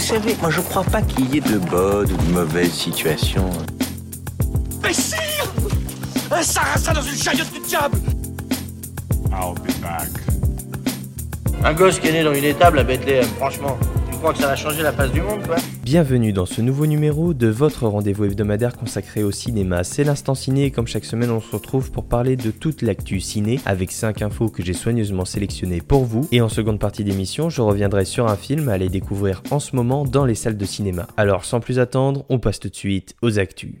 savez, moi je crois pas qu'il y ait de bonnes ou de mauvaises situations. Mais sire Un sarrasin dans une chariote du diable I'll be back. Un gosse qui est né dans une étable à Bethléem, franchement. Tu crois que ça va changer la face du monde, quoi Bienvenue dans ce nouveau numéro de votre rendez-vous hebdomadaire consacré au cinéma. C'est l'instant ciné et comme chaque semaine on se retrouve pour parler de toute l'actu ciné avec 5 infos que j'ai soigneusement sélectionnées pour vous. Et en seconde partie d'émission, je reviendrai sur un film à aller découvrir en ce moment dans les salles de cinéma. Alors sans plus attendre, on passe tout de suite aux actus.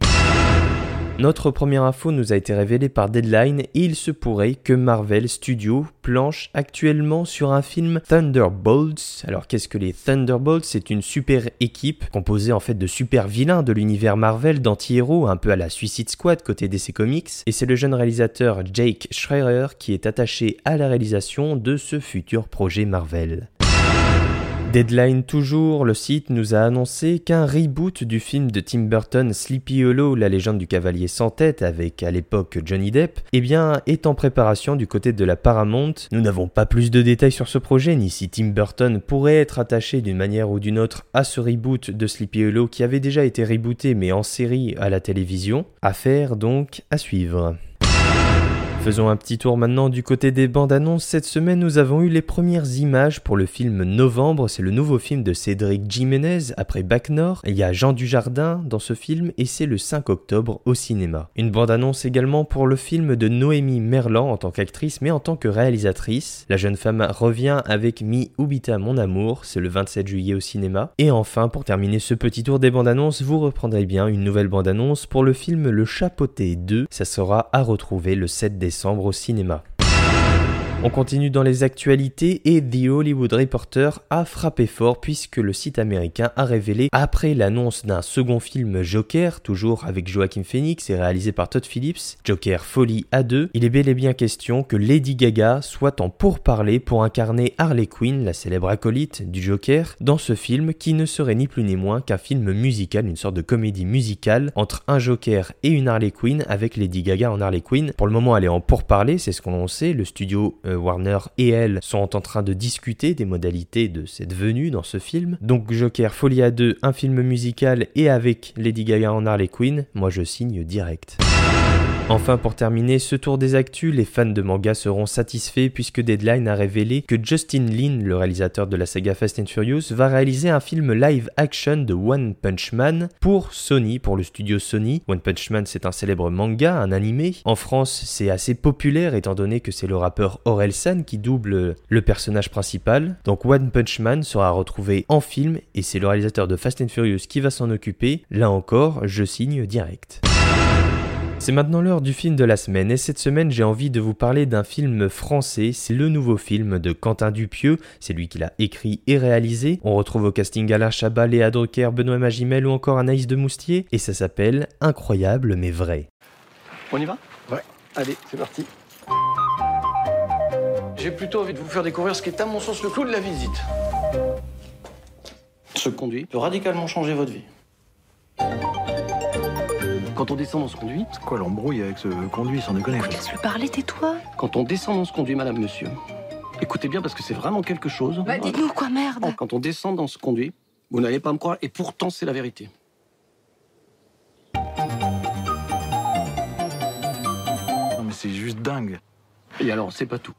Notre première info nous a été révélée par Deadline et il se pourrait que Marvel Studios planche actuellement sur un film Thunderbolts. Alors qu'est-ce que les Thunderbolts? C'est une super équipe composée en fait de super vilains de l'univers Marvel, d'anti-héros, un peu à la Suicide Squad côté DC Comics. Et c'est le jeune réalisateur Jake Schreier qui est attaché à la réalisation de ce futur projet Marvel. Deadline toujours, le site nous a annoncé qu'un reboot du film de Tim Burton Sleepy Hollow, la légende du cavalier sans tête avec à l'époque Johnny Depp, eh bien est en préparation du côté de la Paramount. Nous n'avons pas plus de détails sur ce projet ni si Tim Burton pourrait être attaché d'une manière ou d'une autre à ce reboot de Sleepy Hollow qui avait déjà été rebooté mais en série à la télévision. Affaire donc à suivre. Faisons un petit tour maintenant du côté des bandes annonces. Cette semaine, nous avons eu les premières images pour le film Novembre. C'est le nouveau film de Cédric Jiménez après Bac Nord. Il y a Jean Dujardin dans ce film et c'est le 5 octobre au cinéma. Une bande annonce également pour le film de Noémie Merlan en tant qu'actrice mais en tant que réalisatrice. La jeune femme revient avec Mi Ubita Mon Amour. C'est le 27 juillet au cinéma. Et enfin, pour terminer ce petit tour des bandes annonces, vous reprendrez bien une nouvelle bande annonce pour le film Le Chapeauté 2. Ça sera à retrouver le 7 décembre décembre au cinéma. On continue dans les actualités et The Hollywood Reporter a frappé fort puisque le site américain a révélé, après l'annonce d'un second film Joker, toujours avec Joaquin Phoenix et réalisé par Todd Phillips, Joker Folie A2, il est bel et bien question que Lady Gaga soit en pourparler pour incarner Harley Quinn, la célèbre acolyte du Joker, dans ce film qui ne serait ni plus ni moins qu'un film musical, une sorte de comédie musicale entre un Joker et une Harley Quinn avec Lady Gaga en Harley Quinn. Pour le moment, elle est en pourparler, c'est ce qu'on sait, le studio euh, Warner et elle sont en train de discuter des modalités de cette venue dans ce film. Donc Joker Folie à 2, un film musical et avec Lady Gaga en Harley Quinn, moi je signe direct. Enfin, pour terminer ce tour des actus, les fans de manga seront satisfaits puisque Deadline a révélé que Justin Lin, le réalisateur de la saga Fast and Furious, va réaliser un film live action de One Punch Man pour Sony, pour le studio Sony. One Punch Man, c'est un célèbre manga, un animé. En France, c'est assez populaire étant donné que c'est le rappeur Orelsan qui double le personnage principal. Donc One Punch Man sera retrouvé en film et c'est le réalisateur de Fast and Furious qui va s'en occuper. Là encore, je signe direct. C'est maintenant l'heure du film de la semaine et cette semaine j'ai envie de vous parler d'un film français, c'est le nouveau film de Quentin Dupieux, c'est lui qui l'a écrit et réalisé. On retrouve au casting Alain Chabat, Léa Drucker, Benoît Magimel ou encore Anaïs de Moustier et ça s'appelle Incroyable mais vrai. On y va? Ouais. Allez, c'est parti. J'ai plutôt envie de vous faire découvrir ce qui est à mon sens le clou de la visite. Ce conduit peut radicalement changer votre vie. Quand on descend dans ce conduit, C'est quoi l'embrouille avec ce conduit, sans déconner. Laisse-le parler, tais-toi. quand on descend dans ce conduit, madame, monsieur, écoutez bien parce que c'est vraiment quelque chose. Bah, dites-nous quoi, merde. Quand on descend dans ce conduit, vous n'allez pas me croire, et pourtant c'est la vérité. Non mais c'est juste dingue. Et alors, c'est pas tout.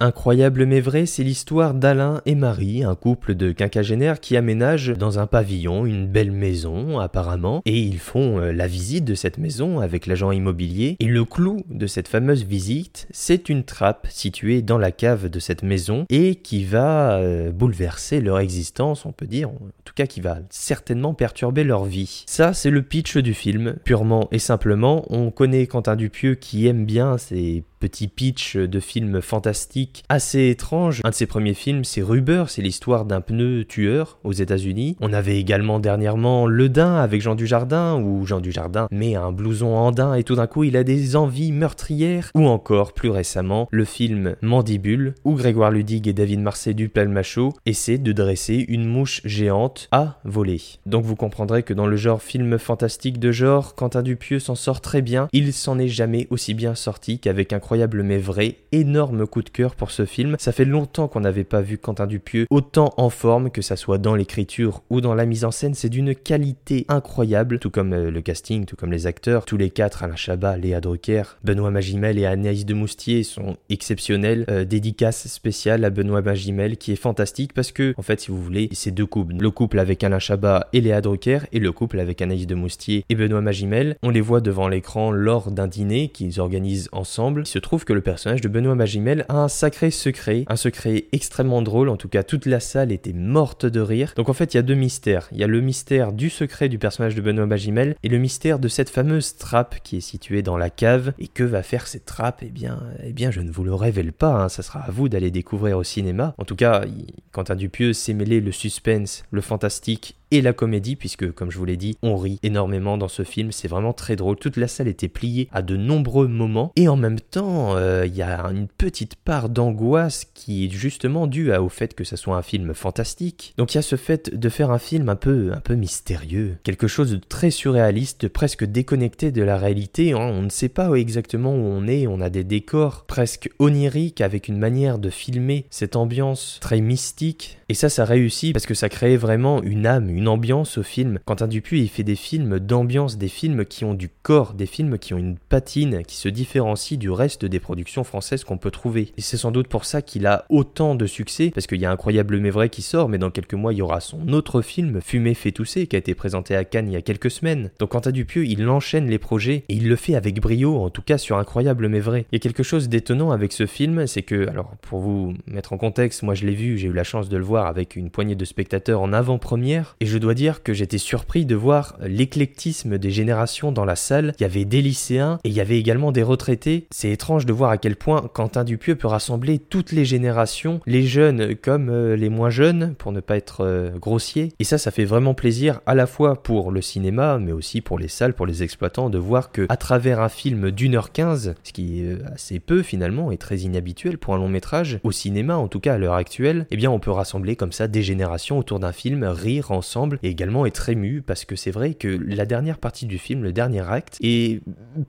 Incroyable mais vrai, c'est l'histoire d'Alain et Marie, un couple de quinquagénaires qui aménagent dans un pavillon une belle maison apparemment, et ils font euh, la visite de cette maison avec l'agent immobilier, et le clou de cette fameuse visite, c'est une trappe située dans la cave de cette maison, et qui va euh, bouleverser leur existence, on peut dire, en tout cas qui va certainement perturber leur vie. Ça, c'est le pitch du film, purement et simplement, on connaît Quentin Dupieux qui aime bien ces petit pitch de film fantastique assez étrange. Un de ses premiers films, c'est Ruber, c'est l'histoire d'un pneu tueur aux États-Unis. On avait également dernièrement Le Dain avec Jean Dujardin, où Jean Dujardin met un blouson andin et tout d'un coup il a des envies meurtrières. Ou encore, plus récemment, le film Mandibule, où Grégoire Ludig et David Marseille du Pelmacho essaient de dresser une mouche géante à voler. Donc vous comprendrez que dans le genre film fantastique de genre, Quentin Dupieux s'en sort très bien. Il s'en est jamais aussi bien sorti qu'avec un incroyable mais vrai, énorme coup de cœur pour ce film. Ça fait longtemps qu'on n'avait pas vu Quentin Dupieux autant en forme que ça soit dans l'écriture ou dans la mise en scène, c'est d'une qualité incroyable, tout comme euh, le casting, tout comme les acteurs. Tous les quatre, Alain Chabat, Léa Drucker, Benoît Magimel et Anaïs de Moustier sont exceptionnels. Euh, dédicace spéciale à Benoît Magimel qui est fantastique parce que, en fait, si vous voulez, c'est deux couples. Le couple avec Alain Chabat et Léa Drucker et le couple avec Anaïs de Moustier et Benoît Magimel. On les voit devant l'écran lors d'un dîner qu'ils organisent ensemble. Trouve que le personnage de Benoît Magimel a un sacré secret, un secret extrêmement drôle, en tout cas toute la salle était morte de rire. Donc en fait, il y a deux mystères. Il y a le mystère du secret du personnage de Benoît Magimel et le mystère de cette fameuse trappe qui est située dans la cave. Et que va faire cette trappe? Eh bien, eh bien, je ne vous le révèle pas. Hein. Ça sera à vous d'aller découvrir au cinéma. En tout cas, Quentin Dupieux sait mêler le suspense, le fantastique et la comédie, puisque comme je vous l'ai dit, on rit énormément dans ce film, c'est vraiment très drôle. Toute la salle était pliée à de nombreux moments, et en même temps, euh, il y a une petite part d'angoisse qui est justement due au fait que ça soit un film fantastique. Donc il y a ce fait de faire un film un peu, un peu mystérieux, quelque chose de très surréaliste, presque déconnecté de la réalité. Hein. On ne sait pas exactement où on est, on a des décors presque oniriques avec une manière de filmer cette ambiance très mystique. Et ça, ça réussit parce que ça crée vraiment une âme, une ambiance au film. Quentin Dupuis, il fait des films d'ambiance, des films qui ont du corps, des films qui ont une patine, qui se différencient du reste des productions françaises qu'on peut trouver. Et c'est sans doute pour ça qu'il a autant de succès, parce qu'il y a Incroyable mais vrai qui sort, mais dans quelques mois, il y aura son autre film, Fumé fait tousser, qui a été présenté à Cannes il y a quelques semaines. Donc Quentin Dupieux, il enchaîne les projets, et il le fait avec brio, en tout cas sur Incroyable mais vrai. Il y a quelque chose d'étonnant avec ce film, c'est que, alors pour vous mettre en contexte, moi je l'ai vu, j'ai eu la chance de le voir avec une poignée de spectateurs en avant-première, et je dois dire que j'étais surpris de voir l'éclectisme des générations dans la salle. Il y avait des lycéens et il y avait également des retraités. C'est étrange de voir à quel point Quentin Dupieux peut rassembler toutes les générations, les jeunes comme euh, les moins jeunes, pour ne pas être euh, grossier. Et ça, ça fait vraiment plaisir à la fois pour le cinéma, mais aussi pour les salles, pour les exploitants, de voir que à travers un film d'une heure quinze, ce qui est euh, assez peu finalement et très inhabituel pour un long métrage, au cinéma en tout cas à l'heure actuelle, eh bien on peut rassembler comme ça des générations autour d'un film, rire ensemble et également être ému parce que c'est vrai que la dernière partie du film, le dernier acte, est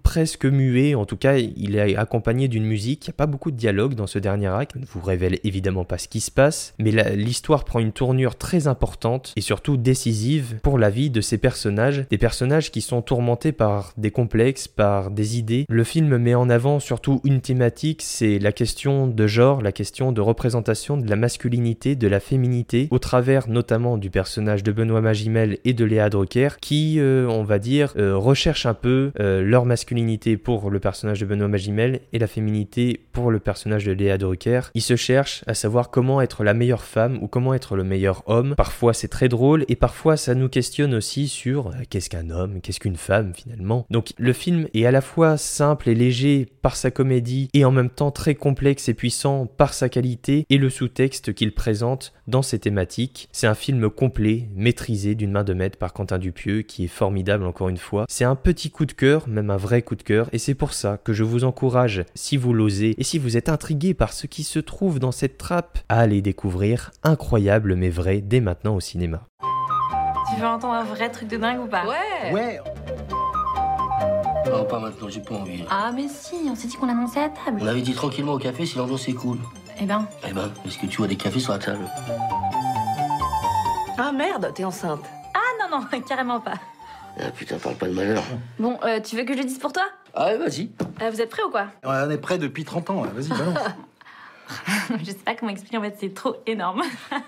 presque muet, en tout cas il est accompagné d'une musique, il n'y a pas beaucoup de dialogue dans ce dernier acte, je ne vous révèle évidemment pas ce qui se passe, mais l'histoire prend une tournure très importante et surtout décisive pour la vie de ces personnages, des personnages qui sont tourmentés par des complexes, par des idées. Le film met en avant surtout une thématique, c'est la question de genre, la question de représentation de la masculinité, de la féminité, au travers notamment du personnage de Benoît Magimel et de Léa Drucker, qui, euh, on va dire, euh, recherchent un peu euh, leur masculinité pour le personnage de Benoît Magimel et la féminité pour le personnage de Léa Drucker. Ils se cherchent à savoir comment être la meilleure femme ou comment être le meilleur homme. Parfois c'est très drôle et parfois ça nous questionne aussi sur qu'est-ce qu'un homme, qu'est-ce qu'une femme finalement. Donc le film est à la fois simple et léger par sa comédie et en même temps très complexe et puissant par sa qualité et le sous-texte qu'il présente dans ses thématiques. C'est un film complet, maîtrisé d'une main de maître par Quentin Dupieux, qui est formidable encore une fois. C'est un petit coup de cœur, même un vrai coup de cœur, et c'est pour ça que je vous encourage, si vous l'osez, et si vous êtes intrigué par ce qui se trouve dans cette trappe, à aller découvrir Incroyable mais vrai dès maintenant au cinéma. Tu veux entendre un vrai truc de dingue ou pas? Ouais Ouais Non, pas maintenant, j'ai pas envie. Ah, mais si, on s'est dit qu'on l'annonçait à table. On avait dit tranquillement au café si l'ambiance est cool. Eh ben. Eh ben, est-ce que tu vois des cafés sur la table? Ah merde, t'es enceinte. Ah non, non, carrément pas. Ah putain, parle pas de malheur. Bon, euh, tu veux que je le dise pour toi? Ah ouais, vas-y. Euh, Vous êtes prêts ou quoi? On est prêt depuis 30 ans, vas-y, balance. Je sais pas comment expliquer, en fait, c'est trop énorme.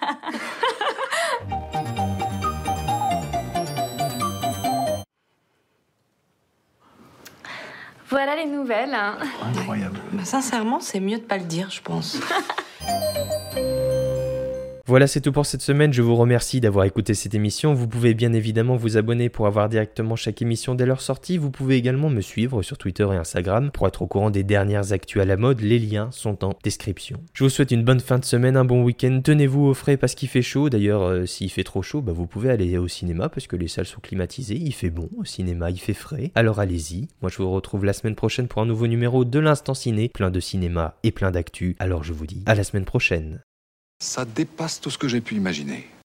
voilà les nouvelles. hein. Incroyable. Bah, sincèrement, c'est mieux de pas le dire, je pense. Voilà, c'est tout pour cette semaine. Je vous remercie d'avoir écouté cette émission. Vous pouvez bien évidemment vous abonner pour avoir directement chaque émission dès leur sortie. Vous pouvez également me suivre sur Twitter et Instagram pour être au courant des dernières actus à la mode. Les liens sont en description. Je vous souhaite une bonne fin de semaine, un bon week-end. Tenez-vous au frais parce qu'il fait chaud. D'ailleurs, euh, s'il fait trop chaud, bah, vous pouvez aller au cinéma parce que les salles sont climatisées. Il fait bon au cinéma, il fait frais. Alors allez-y. Moi, je vous retrouve la semaine prochaine pour un nouveau numéro de l'Instant Ciné, plein de cinéma et plein d'actu. Alors je vous dis à la semaine prochaine. Ça dépasse tout ce que j'ai pu imaginer.